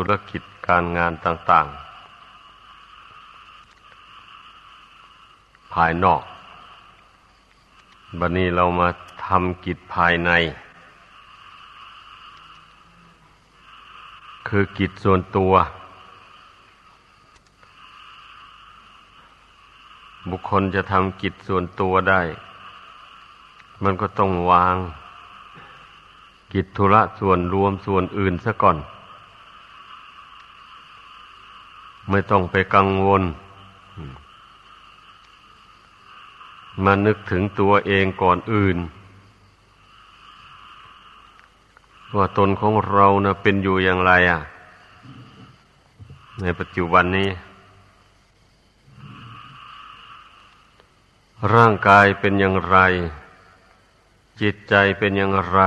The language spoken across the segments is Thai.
ธุรกิจการงานต่าง ๆ ภายนอก บัดนี้เรามาทำกิจภายใน คือกิจส่วนตัว บุคคลจะทำกิจส่วนตัวได้ มันก็ต้องวางกิจธุระส่วนรวมส่วนอื่นซะก่อน ไม่ต้องไปกังวล มานึกถึงตัวเองก่อนอื่น ว่าตนของเรานะเป็นอยู่อย่างไรอะ ในปัจจุบันนี้ ร่างกายเป็นอย่างไร จิตใจเป็นอย่างไร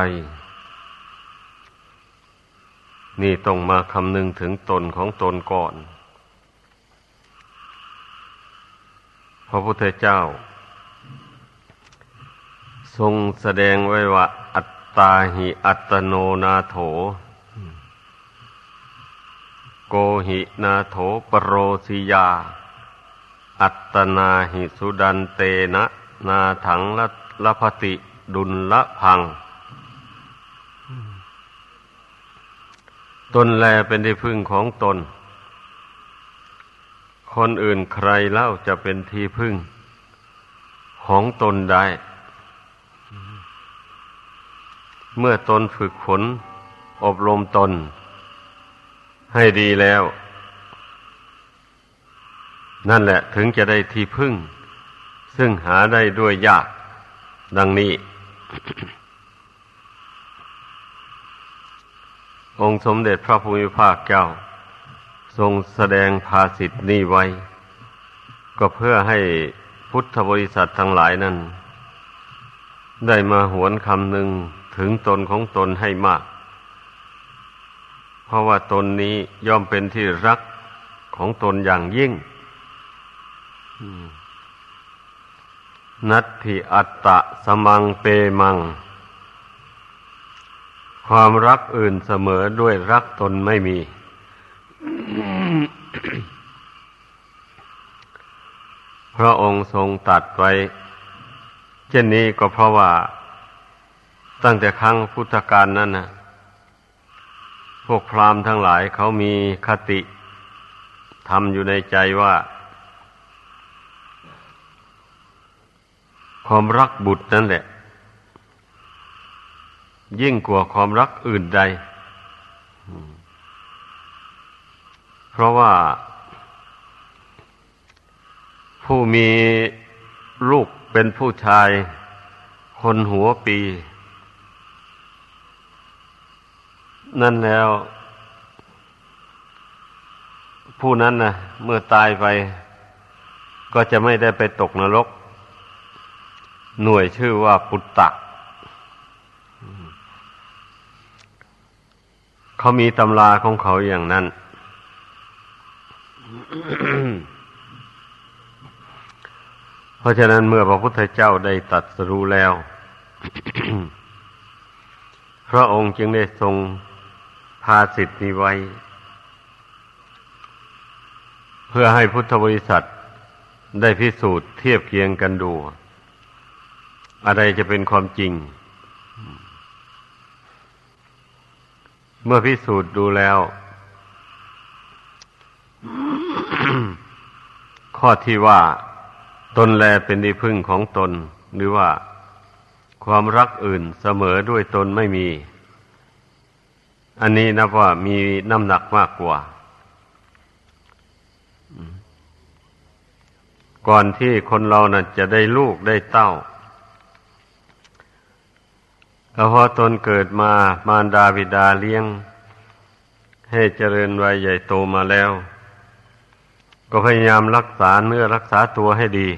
นี่ต้องมาคำนึงถึงตนของตนก่อน พระพุทธเจ้า ทรงแสดงไว้ว่า อัตตาหิอัตโนนาโถ โกหินาโถปโรสิยา อัตนาหิสุดันเตนะนาถังละละพติดุลละพัง ตนแลเป็นที่พึ่งของตน คนอื่นใครเล่าจะเป็นที่พึ่งของตนได้ เมื่อตนฝึกฝนอบรมตน ให้ดีแล้ว นั่นแหละถึงจะได้ที่พึ่ง ซึ่งหาได้ด้วยยาก ดังนี้ องค์สมเด็จพระภูมิภาคเจ้า ทรงแสดงภาสิทธินี้ไว้ ก็เพื่อให้พุทธบริษัททั้งหลายนั้น ได้มาหวนคำหนึ่งถึงตนของตนให้มาก เพราะว่าตนนี้ย่อมเป็นที่รักของตนอย่างยิ่ง นัตถิอัตตะสมังเปมัง ความรักอื่นเสมอด้วยรักตนไม่มี พระองค์ทรงตัดไว้ เช่นนี้ก็เพราะว่า ตั้งแต่ครั้งพุทธกาลนั้นนะพวกพราหมณ์ทั้งหลายเขามีคติทำอยู่ในใจว่า ความรักบุตรนั่นแหละ ยิ่งกว่าความรักอื่นใด เพราะว่า ผู้มีลูกเป็นผู้ชาย คนหัวปี นั่นแล้ว ผู้นั้นนะเมื่อตายไป ก็จะไม่ได้ไปตกนรก หน่วยชื่อว่าปุตตะเขามีตำราของเขาอย่างนั้น เพราะฉะนั้นเมื่อพระพุทธเจ้าได้ตัดสรู้แล้ว พระองค์จึงได้ทรงพาสิทธินี้ไว้ เพื่อให้พุทธบริษัทได้พิสูจน์เทียบเคียงกันดู อะไรจะเป็นความจริง เมื่อพิสูจน์ดูแล้ว ข้อที่ว่า ตนแลเป็นที่พึ่งของตน หรือว่าความรักอื่นเสมอด้วยตนไม่มี อันนี้นับว่ามีน้ำหนักมากกว่า ก่อนที่คนเรานะ่ะจะได้ลูกได้เต้าแล้วพอตนเกิดมามารดาบิดาเลี้ยง ให้เจริญวัยใหญ่โตมาแล้ว ก็พยายามรักษาเนื้อรักษาตัวให้ดี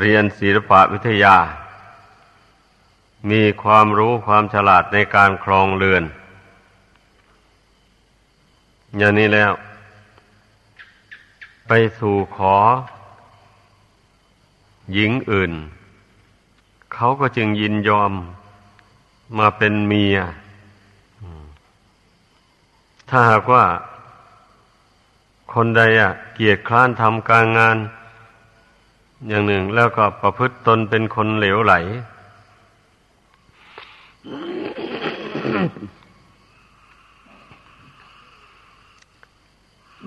เรียนศิลปะวิทยา มีความรู้ความฉลาดในการครองเรือน อย่างนี้แล้ว ไปสู่ขอ หญิงอื่น เขาก็จึงยินยอมมาเป็นเมีย ถ้าหากว่าคนใดอะ เกียรติคร้านทำการงาน อย่างหนึ่งแล้วก็ประพฤติตนเป็นคนเหลวไหล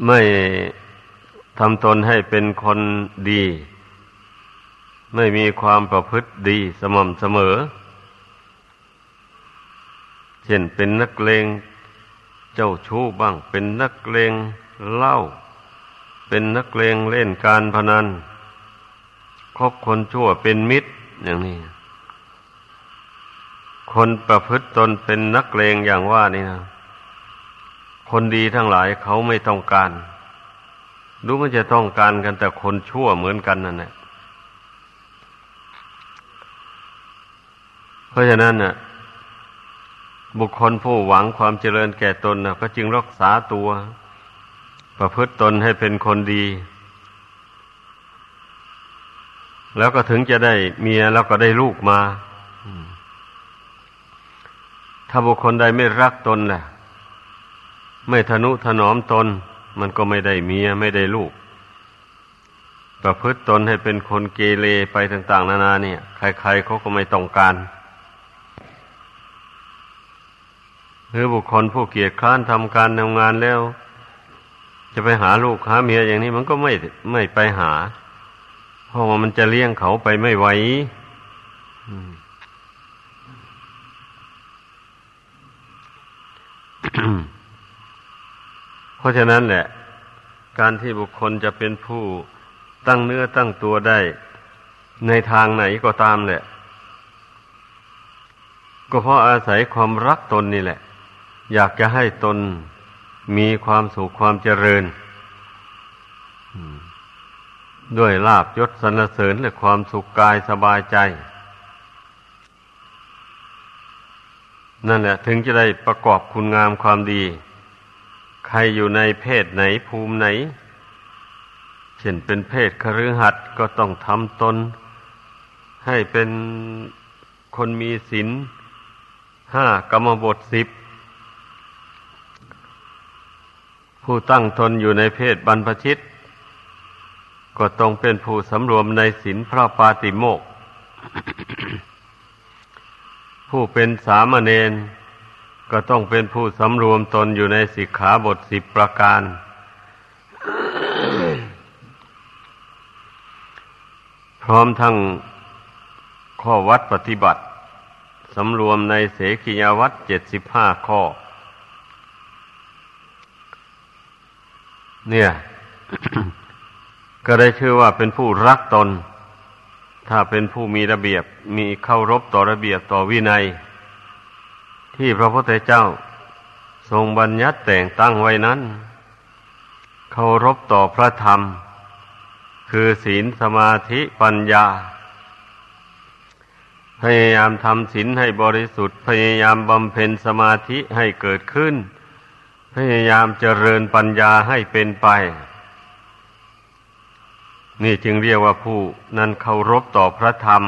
ไม่ทำตนให้เป็นคนดี ไม่มีความประพฤติดีสม่ำเสมอ เช่นเป็นนักเลง เจ้าชู้บ้าง เป็นนักเลงเล้าเป็นนักเลงเล่นการพนันคบคนชั่วเป็นมิตรอย่างนี้ คนประพฤติตนเป็นนักเลงอย่างว่านี่นะคนดีทั้งหลายเขาไม่ต้องการรู้มันจะต้องการกันแต่คนชั่วเหมือนกันนั่นแหละเพราะฉะนั้นน่ะ บุคคลผู้หวังความเจริญแก่ตนนะก็จึงรักษาตัว ประพฤติตนให้เป็นคนดี แล้วก็ถึงจะได้เมียแล้วก็ได้ลูกมา ถ้าบุคคลใดไม่รักตนแหละไม่ทนุถนอมตน มันก็ไม่ได้เมียไม่ได้ลูก ประพฤติตนให้เป็นคนเกเรไปต่าง ๆ นานาเนี่ย ใคร ๆเขาก็ไม่ต้องการ หรือบุคคลผู้เกียจคร้านทำการทำงานแล้ว จะไปหาลูกหาเมียอย่างนี้มันก็ไม่ไม่ไปหา เพราะว่ามันจะเลี้ยงเขาไปไม่ไหวเพราะฉะนั้นแหละ การที่บุคคลจะเป็นผู้ตั้งเนื้อตั้งตัวได้ ในทางไหนก็ตามแหละ ก็เพราะอาศัยความรักตนนี่แหละ อยากจะให้ตนมีความสุขความเจริญ ด้วยลาบยศสรรเสริญและความสุขกายสบายใจ นั่นแหละถึงจะได้ประกอบคุณงามความดี ใครอยู่ในเพศไหนภูมิไหน เช่นเป็นเพศคฤหัสถ์ก็ต้องทำตน ให้เป็นคนมีศีลห้ากรรมบทสิบ ผู้ตั้งตนอยู่ในเพศบรรพชิต ก็ต้องเป็นผู้สำรวมในศีลพระปาติโมก ผู้เป็นสามเณรก็ต้องเป็นผู้สำรวมตนอยู่ในสิกขาบทสิบประการ พร้อมทั้งข้อวัดปฏิบัติสำรวมในเสกิยวัตเจ็ดสิบห้าข้อ เนี่ย ก็ได้ชื่อว่าเป็นผู้รักตน ถ้าเป็นผู้มีระเบียบ มีเข้ารบต่อระเบียบต่อวินัย ที่พระพุทธเจ้า ทรงบัญญัติแต่งตั้งไว้นั้น เคารพต่อพระธรรม คือศีลสมาธิปัญญา พยายามทำศีลให้บริสุทธิ์ พยายามบำเพ็ญสมาธิให้เกิดขึ้น พยายามเจริญปัญญาให้เป็นไป นี่จึงเรียกว่าผู้นั้นเคารพต่อพระธรรม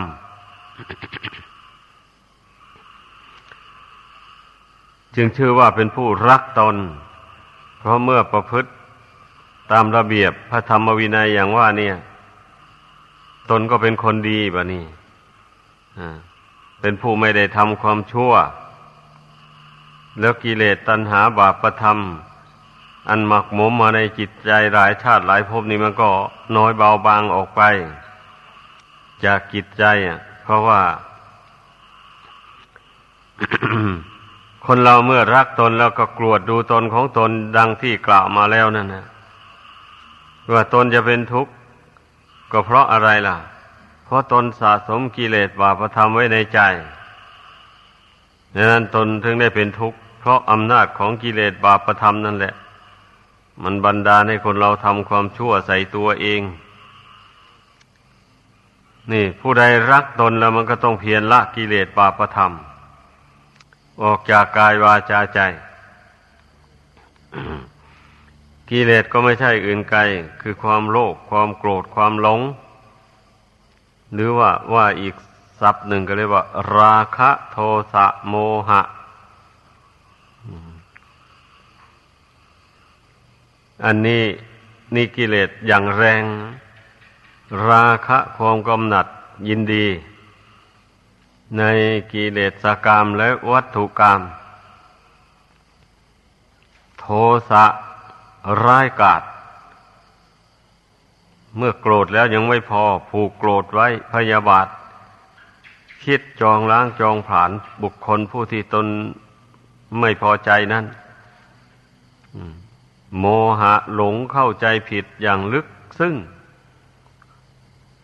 จึงชื่อว่าเป็นผู้รักตน เพราะเมื่อประพฤติตามระเบียบพระธรรมวินัยอย่างว่าเนี่ย ตนก็เป็นคนดีบะนี่เป็นผู้ไม่ได้ทำความชั่ว แล้วกิเลสตัณหาบาปประธรรม อันหมักหมมมาในจิตใจหลายชาติหลายภพนี้มันก็น้อยเบาบางออกไป จากจิตใจอะ เพราะว่า คนเราเมื่อรักตนแล้วก็กลวดดูตนของตนดังที่กล่าวมาแล้วนั่นนะว่าตนจะเป็นทุกข์ก็เพราะอะไรล่ะ เพราะตนสะสมกิเลสบาปธรรมไว้ในใจดังนั้นตนถึงได้เป็นทุกข์ เพราะอำนาจของกิเลสบาปธรรมนั่นแหละ มันบันดาลให้คนเราทำความชั่วใส่ตัวเอง นี่ ผู้ใดรักตนแล้วมันก็ต้องเพียรละกิเลสบาปธรรม ออกจากกายวาจาใจ กิเลสก็ไม่ใช่อื่นไกล คือความโลภความโกรธความหลง หรือว่าว่าอีกศัพท์หนึ่งก็เรียกว่า ราคะโทสะโมหะ อันนี้นี่กิเลสอย่างแรง ราคะความกำหนัดยินดี ในกิเลสกรรมและวัตถุกรรมโทสะร้ายกาจเมื่อโกรธแล้วยังไม่พอผูกโกรธไว้พยาบาท คิดจองล้างจองผานบุคคลผู้ที่ตนไม่พอใจนั้น โมหะหลงเข้าใจผิดอย่างลึกซึ่ง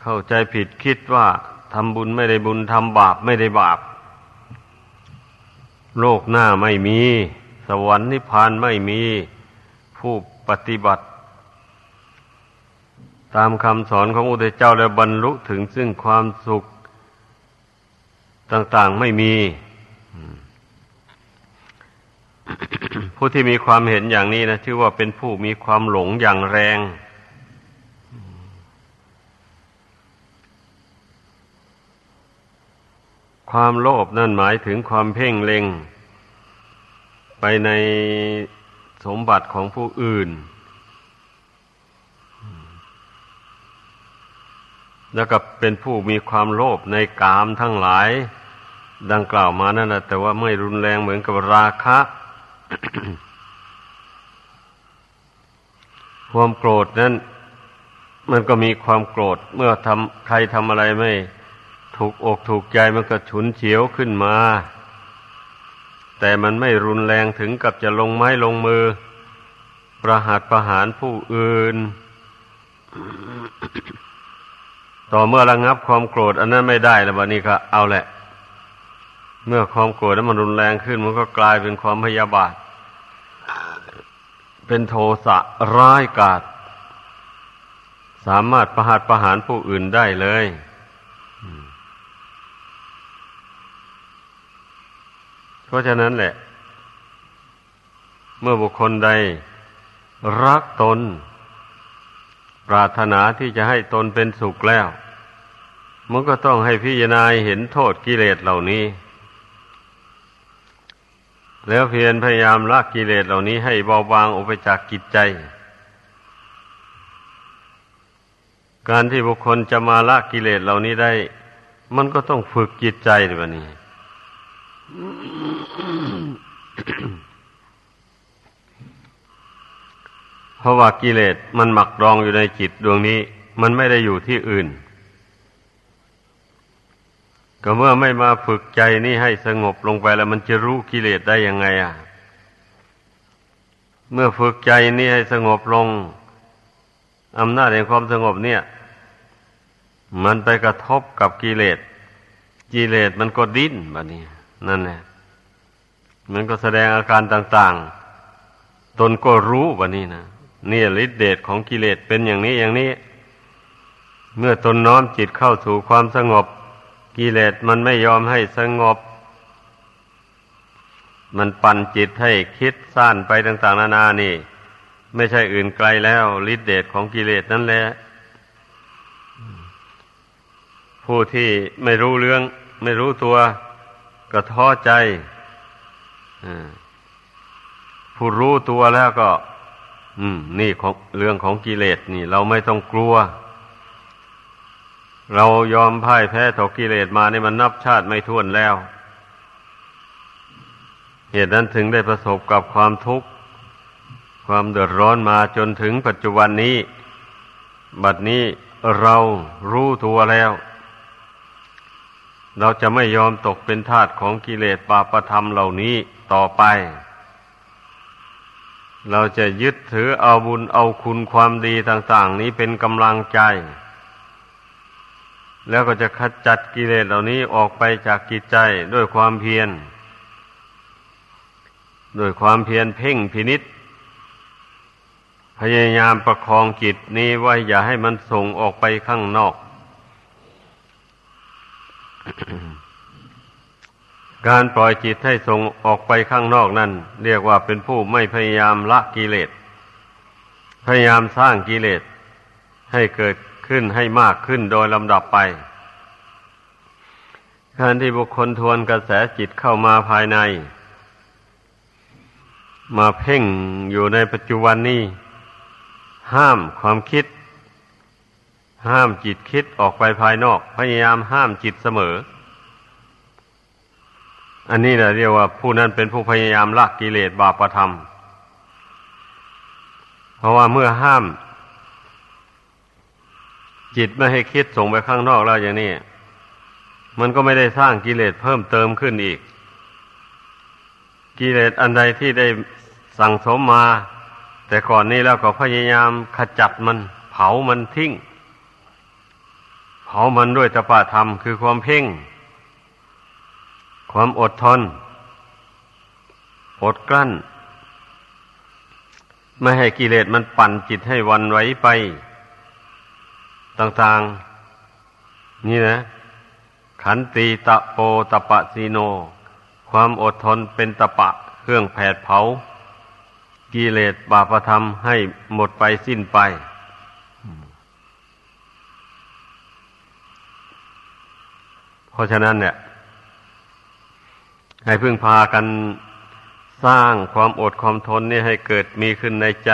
เข้าใจผิดคิดว่าทำบุญไม่ได้บุญทำบาปไม่ได้บาป โลกหน้าไม่มี สวรรค์นิพพานไม่มีผู้ปฏิบัติ ตามคำสอนของพระพุทเจ้าแล้วบรรลุถึงซึ่งความสุข ต่างๆไม่มี ผู้ที่มีความเห็นอย่างนี้นะชื่อว่าเป็นผู้มีความหลงอย่างแรง ความโลภนั่นหมายถึงความเพ่งเล็ง ไปในสมบัติของผู้อื่น แล้วก็เป็นผู้มีความโลภในกามทั้งหลาย ดังกล่าวมานั่นแหละแต่ว่าไม่รุนแรงเหมือนกับราคะ ความโกรธนั้น มันก็มีความโกรธ เมื่อทำใครทำอะไรไม่ ถูกอกถูกใจมันก็ฉุนเฉียวขึ้นมา แต่มันไม่รุนแรงถึงกับจะลงไม้ลงมือ ประหัตประหารผู้อื่น ต่อเมื่อระงับความโกรธ อันนั้นไม่ได้แล้ววันนี้ก็เอาแหละ เมื่อความโกรธนั้นมันรุนแรงขึ้น มันก็กลายเป็นความพยาบาท เป็นโทสะร้ายกาจสามารถประหัตประหารผู้อื่นได้เลย เพราะฉะนั้นแหละ เมื่อบุคคลใดรักตน ปรารถนาที่จะให้ตนเป็นสุขแล้ว มันก็ต้องให้พิจารณาเห็นโทษกิเลสเหล่านี้ แล้วเพียรพยายามละกิเลสเหล่านี้ให้เบาบางออกไปจากกิจใจ การที่บุคคลจะมาละกิเลสเหล่านี้ได้ มันก็ต้องฝึกจิตใจด้วยนี่เพราะว่ากิเลสมันหมักรองอยู่ในจิตดวงนี้ มันไม่ได้อยู่ที่อื่น ก็เมื่อไม่มาฝึกใจนี่ให้สงบลงไปแล้วมันจะรู้กิเลสได้ยังไงอะ เมื่อฝึกใจนี่ให้สงบลงอำนาจแห่งความสงบเนี่ย มันไปกระทบกับกิเลสกิเลสมันก็ดิ้นแบบนี้นั่นแหละมันก็แสดงอาการต่าง ๆ ตนก็รู้แบบนี้นะนี่ฤทธิเดชของกิเลสเป็นอย่างนี้อย่างนี้ เมื่อตนน้อมจิตเข้าสู่ความสงบ กิเลสมันไม่ยอมให้สงบ มันปั่นจิตให้คิดสั้นไปต่าง ๆ นานานี่ ไม่ใช่อื่นไกลแล้วฤทธิเดชของกิเลสนั่นแหละ ผู้ที่ไม่รู้เรื่อง ไม่รู้ตัวก็ท้อใจผู้รู้ตัวแล้วก็ อืม นี่ของเรื่องของกิเลสนี่ เราไม่ต้องกลัว เรายอมพ่ายแพ้ต่อกิเลสมานี่มันนับชาติไม่ท้วนแล้ว เหตุนั้นถึงได้ประสบกับความทุกข์ ความเดือดร้อนมาจนถึงปัจจุบันนี้ บัดนี้เรารู้ตัวแล้ว เราจะไม่ยอมตกเป็นทาสของกิเลสปาประธรรมเหล่านี้ต่อไป เราจะยึดถือเอาบุญเอาคุณความดีต่าง ๆ นี้เป็นกำลังใจ แล้วก็จะขจัดกิเลสเหล่านี้ออกไปจากกิจใจด้วยความเพียรด้วยความเพียรเพ่งพินิษพยายามประคองจิตนี้ไว้อย่าให้มันส่งออกไปข้างนอก การปล่อยจิตให้ส่งออกไปข้างนอกนั่นเรียกว่าเป็นผู้ไม่พยายามละกิเลส พยายามสร้างกิเลสให้เกิด ขึ้นให้มากขึ้นโดยลำดับไป การที่บุคคลทวนกระแสจิตเข้ามาภายใน มาเพ่งอยู่ในปัจจุบันนี้ ห้ามความคิด ห้ามจิตคิดออกไปภายนอก พยายามห้ามจิตเสมอ อันนี้แหละเรียกว่าผู้นั้นเป็นผู้พยายามละกิเลสบาปธรรม เพราะว่าเมื่อห้าม จิตไม่ให้คิดส่งไปข้างนอกแล้วอย่างนี้ มันก็ไม่ได้สร้างกิเลสเพิ่มเติมขึ้นอีก กิเลสอันใดที่ได้สั่งสมมา แต่ก่อนนี้แล้วก็พยายามขจัดมัน เผามันทิ้ง เผามันด้วยตปาธรรมคือความเพ่ง ความอดทน อดกลั้น ไม่ให้กิเลสมันปั่นจิตให้วันไหวไป ต่างๆ นี่นะ ขันตีตะโปตะปะสีโน ความอดทนเป็นตะปะเครื่องแผดเผา กิเลสบาปธรรมให้หมดไปสิ้นไป เพราะฉะนั้นเนี่ย ให้พึ่งพากันสร้างความอดความทนนี่ให้เกิดมีขึ้นในใจ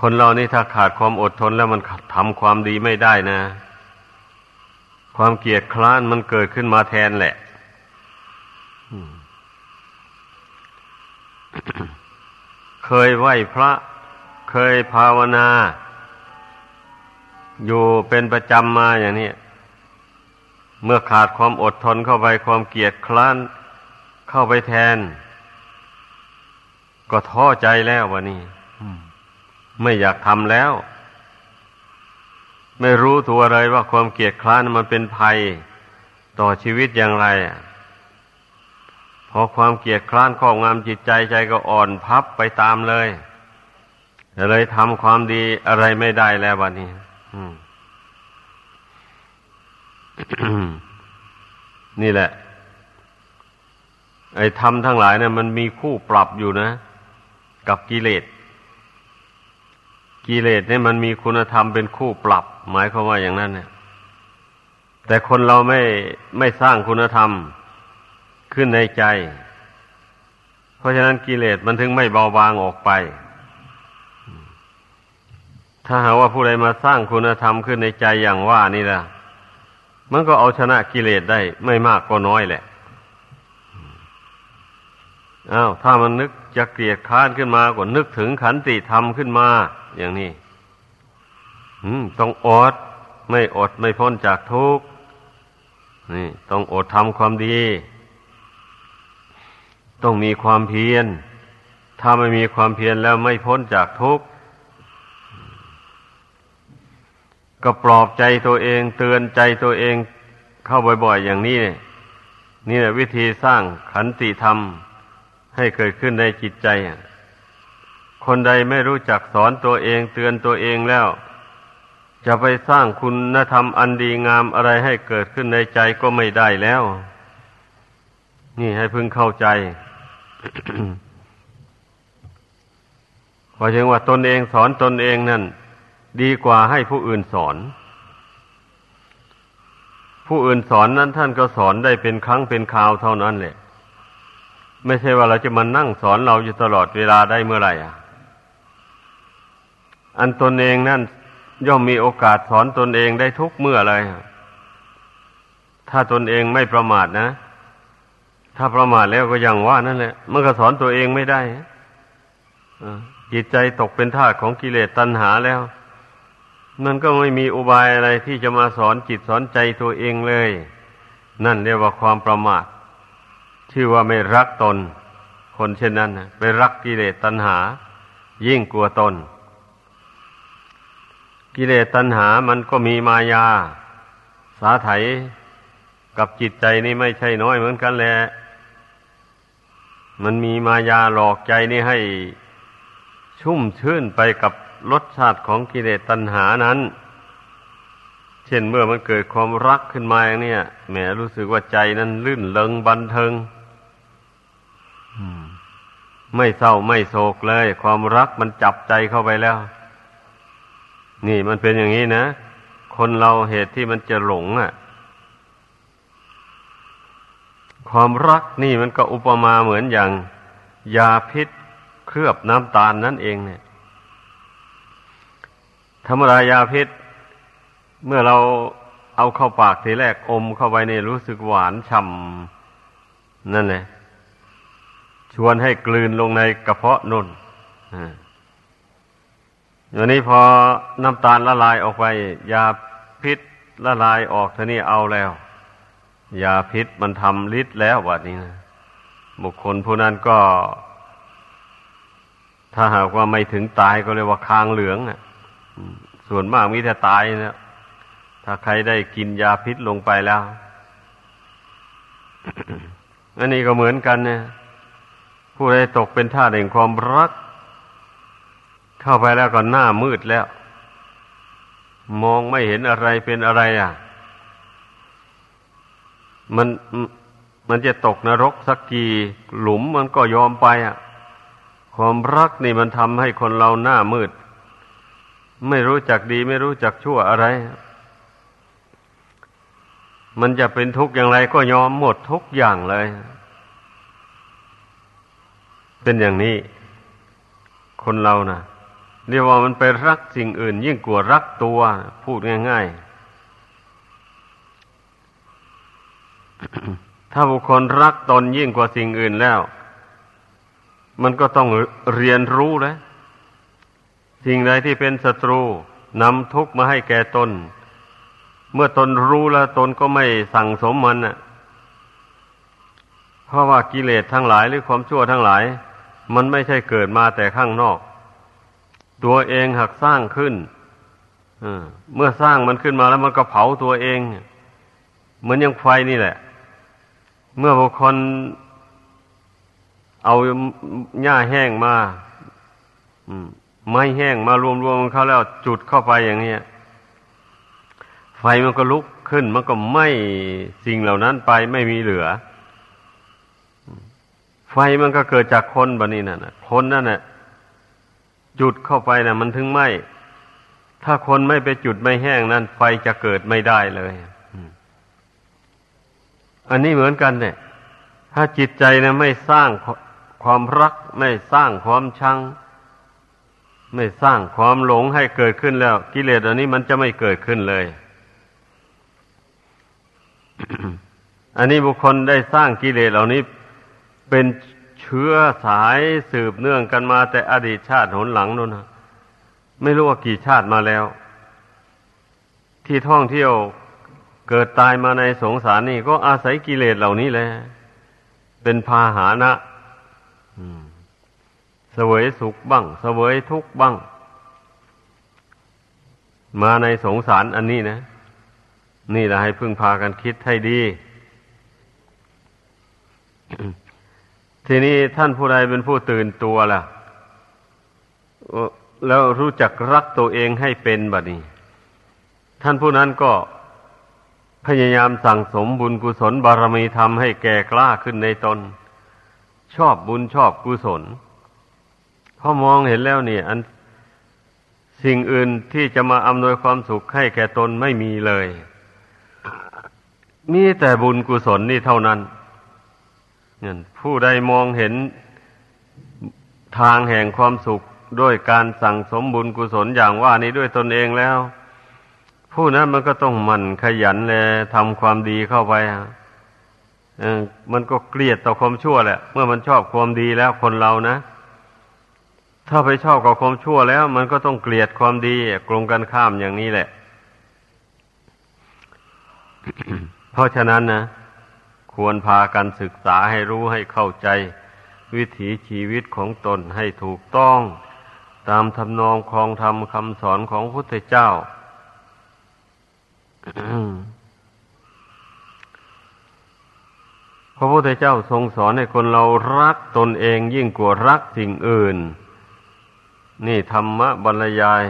คนเรานี่ถ้าขาดความอดทนแล้วมันทำความดีไม่ได้นะ ความเกียดคร้านมันเกิดขึ้นมาแทนแหละเคยไหว้พระ เคยภาวนา อยู่เป็นประจำมาอย่างนี้เมื่อขาดความอดทนเข้าไปความเกียดคร้านเข้าไปแทน ก็ท้อใจแล้ววะนี่ ไม่อยากทำแล้ว ไม่รู้ตัวเลยว่าความเกียดคร้านมันเป็นภัยต่อชีวิตอย่างไรพอความเกียดคร้านครอบงำจิตใจใจก็อ่อนพับไปตามเลยเลยทำความดีอะไรไม่ได้แล้ววันนี้นี่แหละ ไอ้ทำทั้งหลายเนะี่ยมันมีคู่ปรับอยู่นะ กับกิเลส กิเลสเนี่ยมันมีคุณธรรมเป็นคู่ปรับ หมายความว่าอย่างนั้นเนี่ย แต่คนเราไม่ไม่สร้างคุณธรรมขึ้นในใจ เพราะฉะนั้นกิเลสมันถึงไม่เบาบางออกไป ถ้าหากว่าผู้ใดมาสร้างคุณธรรมขึ้นในใจอย่างว่านี่ละมันก็เอาชนะกิเลสได้ ไม่มากก็น้อยแหละอ้าวถ้ามันนึกจะเกลียดค้านขึ้นมาก็นึกถึงขันติธรรมขึ้นมา อย่างนี้ต้องอด ไม่อดไม่พ้นจากทุกข์นี่ต้องอดทำความดี ต้องมีความเพียร ถ้าไม่มีความเพียรแล้วไม่พ้นจากทุกข์ก็ปลอบใจตัวเอง เตือนใจตัวเองเข้าบ่อยๆ อย่างนี้นี่แหละวิธีสร้างขันติธรรมให้เกิดขึ้นในจิตใจ คนใดไม่รู้จักสอนตัวเองเตือนตัวเองแล้ว จะไปสร้างคุณธรรมอันดีงามอะไรให้เกิดขึ้นในใจก็ไม่ได้แล้ว นี่ให้พึงเข้าใจพอถึงว่าตนเองสอนตนเองนั่น ดีกว่าให้ผู้อื่นสอน ผู้อื่นสอนนั้นท่านก็สอนได้เป็นครั้งเป็นคราวเท่านั้นแหละ ไม่ใช่ว่าเราจะมานั่งสอนเราอยู่ตลอดเวลาได้เมื่อไหร่อะ อันตนเองนั่นย่อมมีโอกาสสอนตนเองได้ทุกเมื่อเลย ถ้าตนเองไม่ประมาทนะ ถ้าประมาทแล้วก็ยังว่านั่นแหละ มันก็สอนตัวเองไม่ได้จิตใจตกเป็นทาสของกิเลสตัณหาแล้ว มันก็ไม่มีอุบายอะไรที่จะมาสอนจิตสอนใจตัวเองเลย นั่นเรียกว่าความประมาท ชื่อว่าไม่รักตน คนเช่นนั้นนะไปรักกิเลสตัณหา ยิ่งกลัวตน กิเลสตัณหามันก็มีมายา สาไถกับจิตใจนี่ไม่ใช่น้อยเหมือนกันแหละ มันมีมายาหลอกใจนี่ให้ชุ่มชื่นไปกับรสชาติของกิเลสตัณหานั้น เช่นเมื่อมันเกิดความรักขึ้นมาอย่างนี้แหมรู้สึกว่าใจนั้นลื่นเลงบันเทิงไม่เศร้าไม่โศกเลย ความรักมันจับใจเข้าไปแล้ว นี่มันเป็นอย่างนี้นะ คนเราเหตุที่มันจะหลงอะ ความรักนี่มันก็อุปมาเหมือนอย่างยาพิษเคลือบน้ำตาลนั่นเองเนี่ย ธรรมดายาพิษ เมื่อเราเอาเข้าปากทีแรกอมเข้าไปนี่รู้สึกหวานฉ่ำนั่นแหละชวนให้กลืนลงในกระเพาะนุ่นอ ย่างนี้พอน้ำตาลละลายออกไปยาพิษละลายออกเท่านี้เอาแล้วยาพิษมันทำฤทธิ์แล้ววัดนี้นะบุคคลผู้นั้นก็ ถ้าหากว่าไม่ถึงตายก็เรียกว่าคางเหลืองอะส่วนมากมิแต่ตายนะถ้าใครได้กินยาพิษลงไปแล้วอันนี้ก็เหมือนกันเนี่ยผู้ใดตกเป็นท่าแห่งความรัก เข้าไปแล้วก็หน้ามืดแล้ว มองไม่เห็นอะไรเป็นอะไรอะ มันมันจะตกนรกสักกี่หลุมมันก็ยอมไปอะ ความรักนี่มันทำให้คนเราหน้ามืด ไม่รู้จักดีไม่รู้จักชั่วอะไร มันจะเป็นทุกข์อย่างไรก็ยอมหมดทุกอย่างเลย เป็นอย่างนี้ คนเรานะ่ะ เรียกว่ามันไปรักสิ่งอื่น ยิ่งกว่ารักตัว พูดง่ายๆ ถ้าบุคคลรักตนยิ่งกว่าสิ่งอื่นแล้ว มันก็ต้องเรียนรู้แล้วสิ่งใดที่เป็นศัตรูนำทุกข์มาให้แก่ตน เมื่อตนรู้แล้วตนก็ไม่สั่งสมมันน่ะ เพราะว่ากิเลสทั้งหลายหรือความชั่วทั้งหลาย มันไม่ใช่เกิดมาแต่ข้างนอก ตัวเองหักสร้างขึ้นเมื่อสร้างมันขึ้นมาแล้วมันก็เผาตัวเอง เหมือนอยังไฟนี่แหละ เมื่อบุคคลเอาหญ้าแห้งมาไม้แห้งมารวมๆเข้าแล้วจุดเข้าไปอย่างนี้ไฟมันก็ลุกขึ้น มันก็ไหม้สิ่งเหล่านั้นไปไม่มีเหลือ ไฟมันก็เกิดจากคนบะนี้น่ะคนนั่นน่ะ จุดเข้าไปน่ะ มันถึงไหมถ้าคนไม่ไปจุดไม่แห้งนั่นไฟจะเกิดไม่ได้เลย อันนี้เหมือนกันเนี่ย ถ้าจิตใจนะไม่สร้างความรัก ไม่สร้างความชัง ไม่สร้างความหลงให้เกิดขึ้นแล้ว กิเลสอันนี้มันจะไม่เกิดขึ้นเลย อันนี้บุคคลได้สร้างกิเลสเหล่านี้เป็น เชื้อสายสืบเนื่องกันมาแต่อดีตชาติหนหลังนู่นนะไม่รู้ว่ากี่ชาติมาแล้ว ที่ท่องเที่ยวเกิดตายมาในสงสารนี่ก็อาศัยกิเลสเหล่านี้แหละเป็นพาหานะเสวยสุขบ้างเสวยทุกข์บ้าง มาในสงสารอันนี้นะ นี่แหละให้พึ่งพากันคิดให้ดี ทีนี้ท่านผู้ใดเป็นผู้ตื่นตัวล่ะ แล้วรู้จักรักตัวเองให้เป็นบัดนี้ ท่านผู้นั้นก็พยายามสั่งสมบุญกุศลบารมีธรรมให้แก่กล้าขึ้นในตน ชอบบุญชอบกุศลพอมองเห็นแล้วเนี่ย อันสิ่งอื่นที่จะมาอำนวยความสุขให้แก่ตนไม่มีเลย มีแต่บุญกุศลนี่เท่านั้น ผู้ใดมองเห็นทางแห่งความสุขด้วยการสั่งสมบุญกุศลอย่างว่านี้ด้วยตนเองแล้ว ผู้นั้นมันก็ต้องมันขยันเลยทำความดีเข้าไปมันก็เกลียดต่อความชั่วแหละ เมื่อมันชอบความดีแล้วคนเรานะ ถ้าไปชอบกับความชั่วแล้ว มันก็ต้องเกลียดความดีกลงกันข้ามอย่างนี้แหละ เพราะฉะนั้นนะ ควรพากันศึกษาให้รู้ให้เข้าใจ วิถีชีวิตของตนให้ถูกต้อง ตามทำนองครองธรรมคำสอนของพระพุทธเจ้า พระพุทธเจ้าทรงสอนให้คนเรารักตนเองยิ่งกว่ารักสิ่งอื่น นี่ธรรมบรรยาย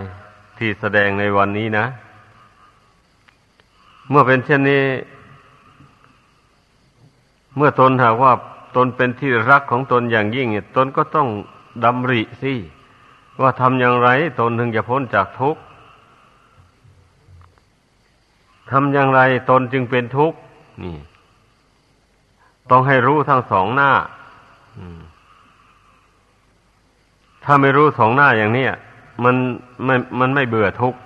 ที่แสดงในวันนี้นะ เมื่อเป็นเช่นนี้ เมื่อตนหากว่าตนเป็นที่รักของตนอย่างยิ่งตนก็ต้องดำริสิว่าทำอย่างไร ตนถึงจะพ้นจากทุกข์ทำอย่างไรตนจึงเป็นทุกข์นี่ ต้องให้รู้ทั้งสองหน้าถ้าไม่รู้สองหน้าอย่างนี้มันไม่มันไม่เบื่อทุกข์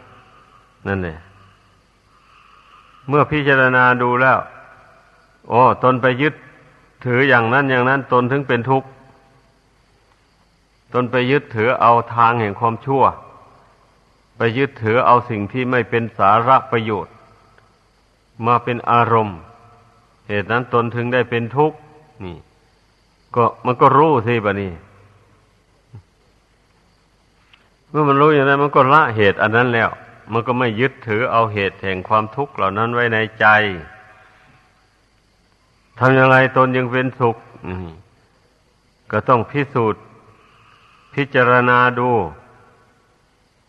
นั่นเลยเมื่อพิจารณาดูแล้ว โอ้ตนไปยึดถืออย่างนั้นอย่างนั้นตนถึงเป็นทุกข์ ตนไปยึดถือเอาทางแห่งความชั่ว ไปยึดถือเอาสิ่งที่ไม่เป็นสาระประโยชน์ มาเป็นอารมณ์ เหตุนั้นตนถึงได้เป็นทุกข์นี่ ก็มันก็รู้สิบะนี่เมื่อมันรู้อย่างนั้นมันก็ละเหตุอันนั้นแล้ว มันก็ไม่ยึดถือเอาเหตุแห่งความทุกข์เหล่านั้นไว้ในใจ ทำอย่างไรตนยังเป็นสุขก็ต้องพิสูจน์ พิจารณาดู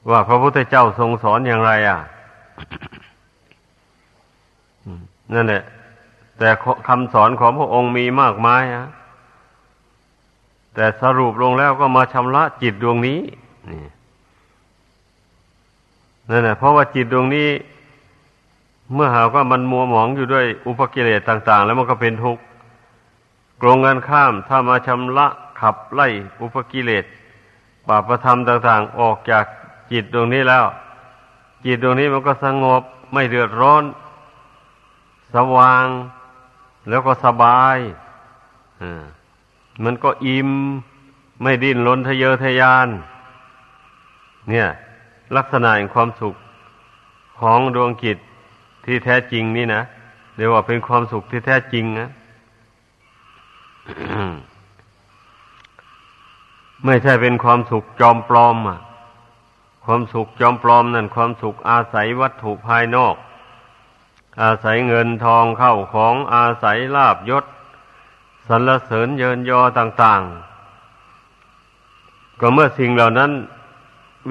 ว่าพระพุทธเจ้าทรงสอนอย่างไรอะนั่นแหละ แต่คำสอนของพระองค์มีมากมายอะแต่สรุปลงแล้วก็มาชำระจิตดวงนี้นี่นั่นแหละเพราะว่าจิตดวงนี้ เมื่อหากว่ามันมัวหมองอยู่ด้วยอุปกิเลสต่าง ๆ แล้วมันก็เป็นทุกข์กรงกันข้ามถ้ามาชำระขับไล่อุปกิเลสบาประธรรมต่าง ๆ ออกจากจิตดวงนี้แล้ว จิตดวงนี้มันก็สงบไม่เดือดร้อน สว่าง แล้วก็สบายมันก็อิ่มไม่ดิ้นรนทะเยอทะยาน เนี่ย ลักษณะแห่งความสุขของดวงจิต ที่แท้จริงนี่นะเรียกว่าเป็นความสุขที่แท้จริงนะไม่ใช่เป็นความสุขจอมปลอมอะ ความสุขจอมปลอมนั่นความสุขอาศัยวัตถุภายนอก อาศัยเงินทองเข้าของอาศัยลาบยศสรรเสริญเยินยอต่าง ๆ ก็เมื่อสิ่งเหล่านั้น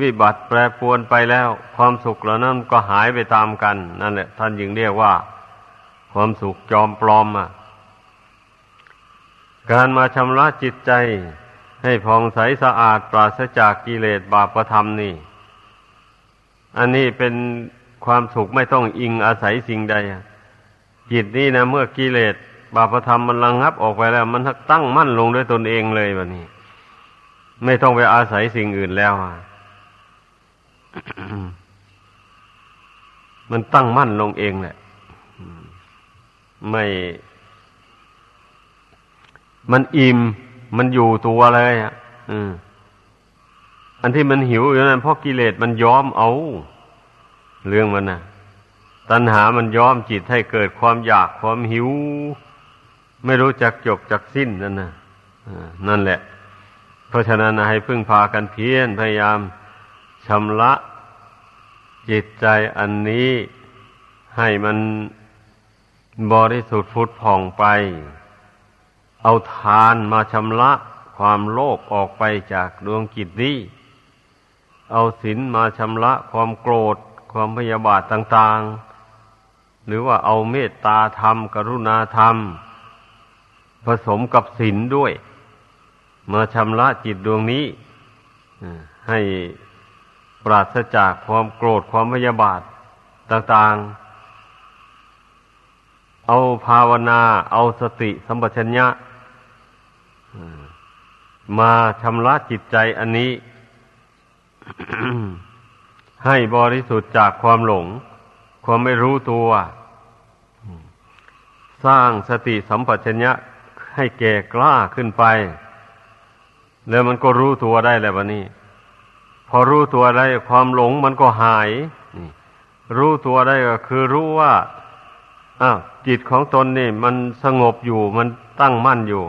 วิบัติแปรปวนไปแล้ว ความสุขเหล่านั้นก็หายไปตามกัน นั่นแหละ ท่านยิงเรียกว่า ความสุขจอมปลอมอะการมาชำระจิตใจให้ผ่องใสสะอาดปราศจากกิเลสบาปธรรมนี่ อันนี้เป็นความสุขไม่ต้องอิงอาศัยสิ่งใด จิตนี่นะเมื่อกิเลสบาปธรรมมันระงงับออกไปแล้ว มันตั้งมั่นลงด้วยตนเองเลยแบบนี้ ไม่ต้องไปอาศัยสิ่งอื่นแล้ว มันตั้งมั่นลงเองแหละไม่ มันอิ่ม มันอยู่ตัวเลยอะอันที่มันหิวอยู่นั้นเพราะกิเลสมันย้อมเอา เรื่องมันนะตัณหามันย้อมจิตให้เกิดความอยากความหิว ไม่รู้จักจบจักสิ้นนั่นนะนั่นแหละ เพราะฉะนั้นให้พึ่งพากันเพียรพยายาม ชำระจิตใจอันนี้ให้มันบริสุทธิ์ฟุดผ่องไป เอาทานมาชำระความโลภออกไปจากดวงจิตนี้ เอาศีลมาชำระความโกรธ ความพยาบาทต่าง ๆ หรือว่าเอาเมตตาธรรม กรุณาธรรม ผสมกับศีลด้วย มาชำระจิตดวงนี้ให้ ปราศจากความโกรธความพยาบาทต่างๆ เอาภาวนา เอาสติสัมปชัญญะมาชำระจิตใจอันนี้ ให้บริสุทธิ์จากความหลง ความไม่รู้ตัว สร้างสติสัมปชัญญะให้แก่กล้าขึ้นไป แล้วมันก็รู้ตัวได้แล้ววันนี้ พอรู้ตัวได้ความหลงมันก็หาย รู้ตัวได้ก็คือรู้ว่าอ้าวจิตของตนนี่ มันสงบอยู่มันตั้งมั่นอยู่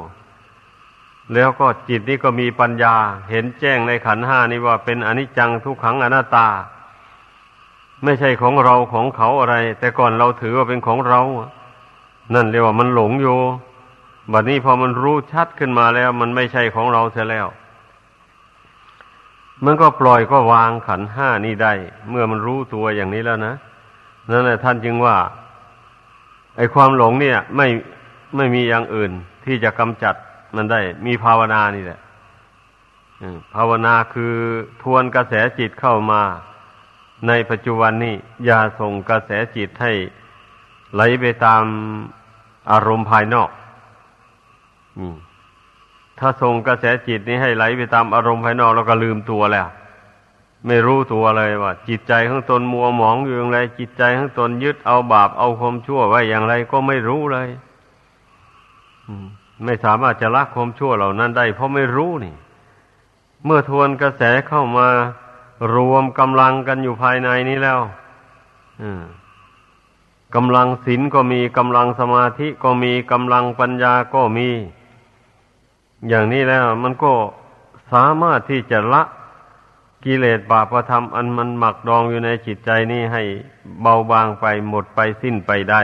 แล้วก็จิตนี้ก็มีปัญญา เห็นแจ้งในขันห้านี่ว่าเป็นอนิจจังทุกขังอนัตตา ไม่ใช่ของเราของเขาอะไร แต่ก่อนเราถือว่าเป็นของเรา นั่นเรียกว่ามันหลงอยู่บัดนี้พอมันรู้ชัดขึ้นมาแล้ว มันไม่ใช่ของเราเสียแล้ว มันก็ปล่อยก็วางขันห้านี่ได้ เมื่อมันรู้ตัวอย่างนี้แล้วนะนั่นแหละท่านจึงว่า ไอ้ความหลงเนี่ย ไม่ไม่มีอย่างอื่น ที่จะกำจัดมันได้ มีภาวนานี่แหละภาวนาคือทวนกระแสจิตเข้ามา ในปัจจุบันนี้อย่าส่งกระแสจิตให้ไหลไปตามอารมณ์ภายนอก ถ้าส่งกระแสจิตนี้ให้ไหลไปตามอารมณ์ภายนอกแล้วก็ลืมตัวแล้ว ไม่รู้ตัวเลยว่า จิตใจของตนมัวหมองอยู่อย่างไร จิตใจของตนยึดเอาบาปเอาความชั่วไว้อย่างไรก็ไม่รู้เลยไม่สามารถจะละความชั่วเหล่านั้นได้ เพราะไม่รู้นี่ เมื่อทวนกระแสเข้ามารวมกำลังกันอยู่ภายในนี้แล้วกำลังศีลก็มีกำลังสมาธิก็มีกำลังปัญญาก็มี อย่างนี้แล้วมันก็สามารถที่จะละกิเลสบาปธรรมอันมันหมักดองอยู่ในจิตใจนี้ให้เบาบางไปหมดไปสิ้นไปได้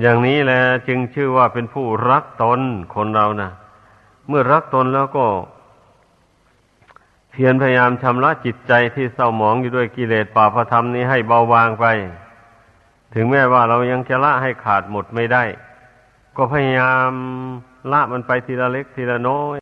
อย่างนี้แหละจึงชื่อว่าเป็นผู้รักตนคนเรานะเมื่อรักตนแล้วก็ เพียรพยายามชำระจิตใจที่เศร้าหมองอยู่ด้วยกิเลสป่าพธรรมนี้ให้เบาบางไป ถึงแม้ว่าเรายังจะละให้ขาดหมดไม่ได้ ก็พยายาม ละมันไปทีละเล็กทีละน้อย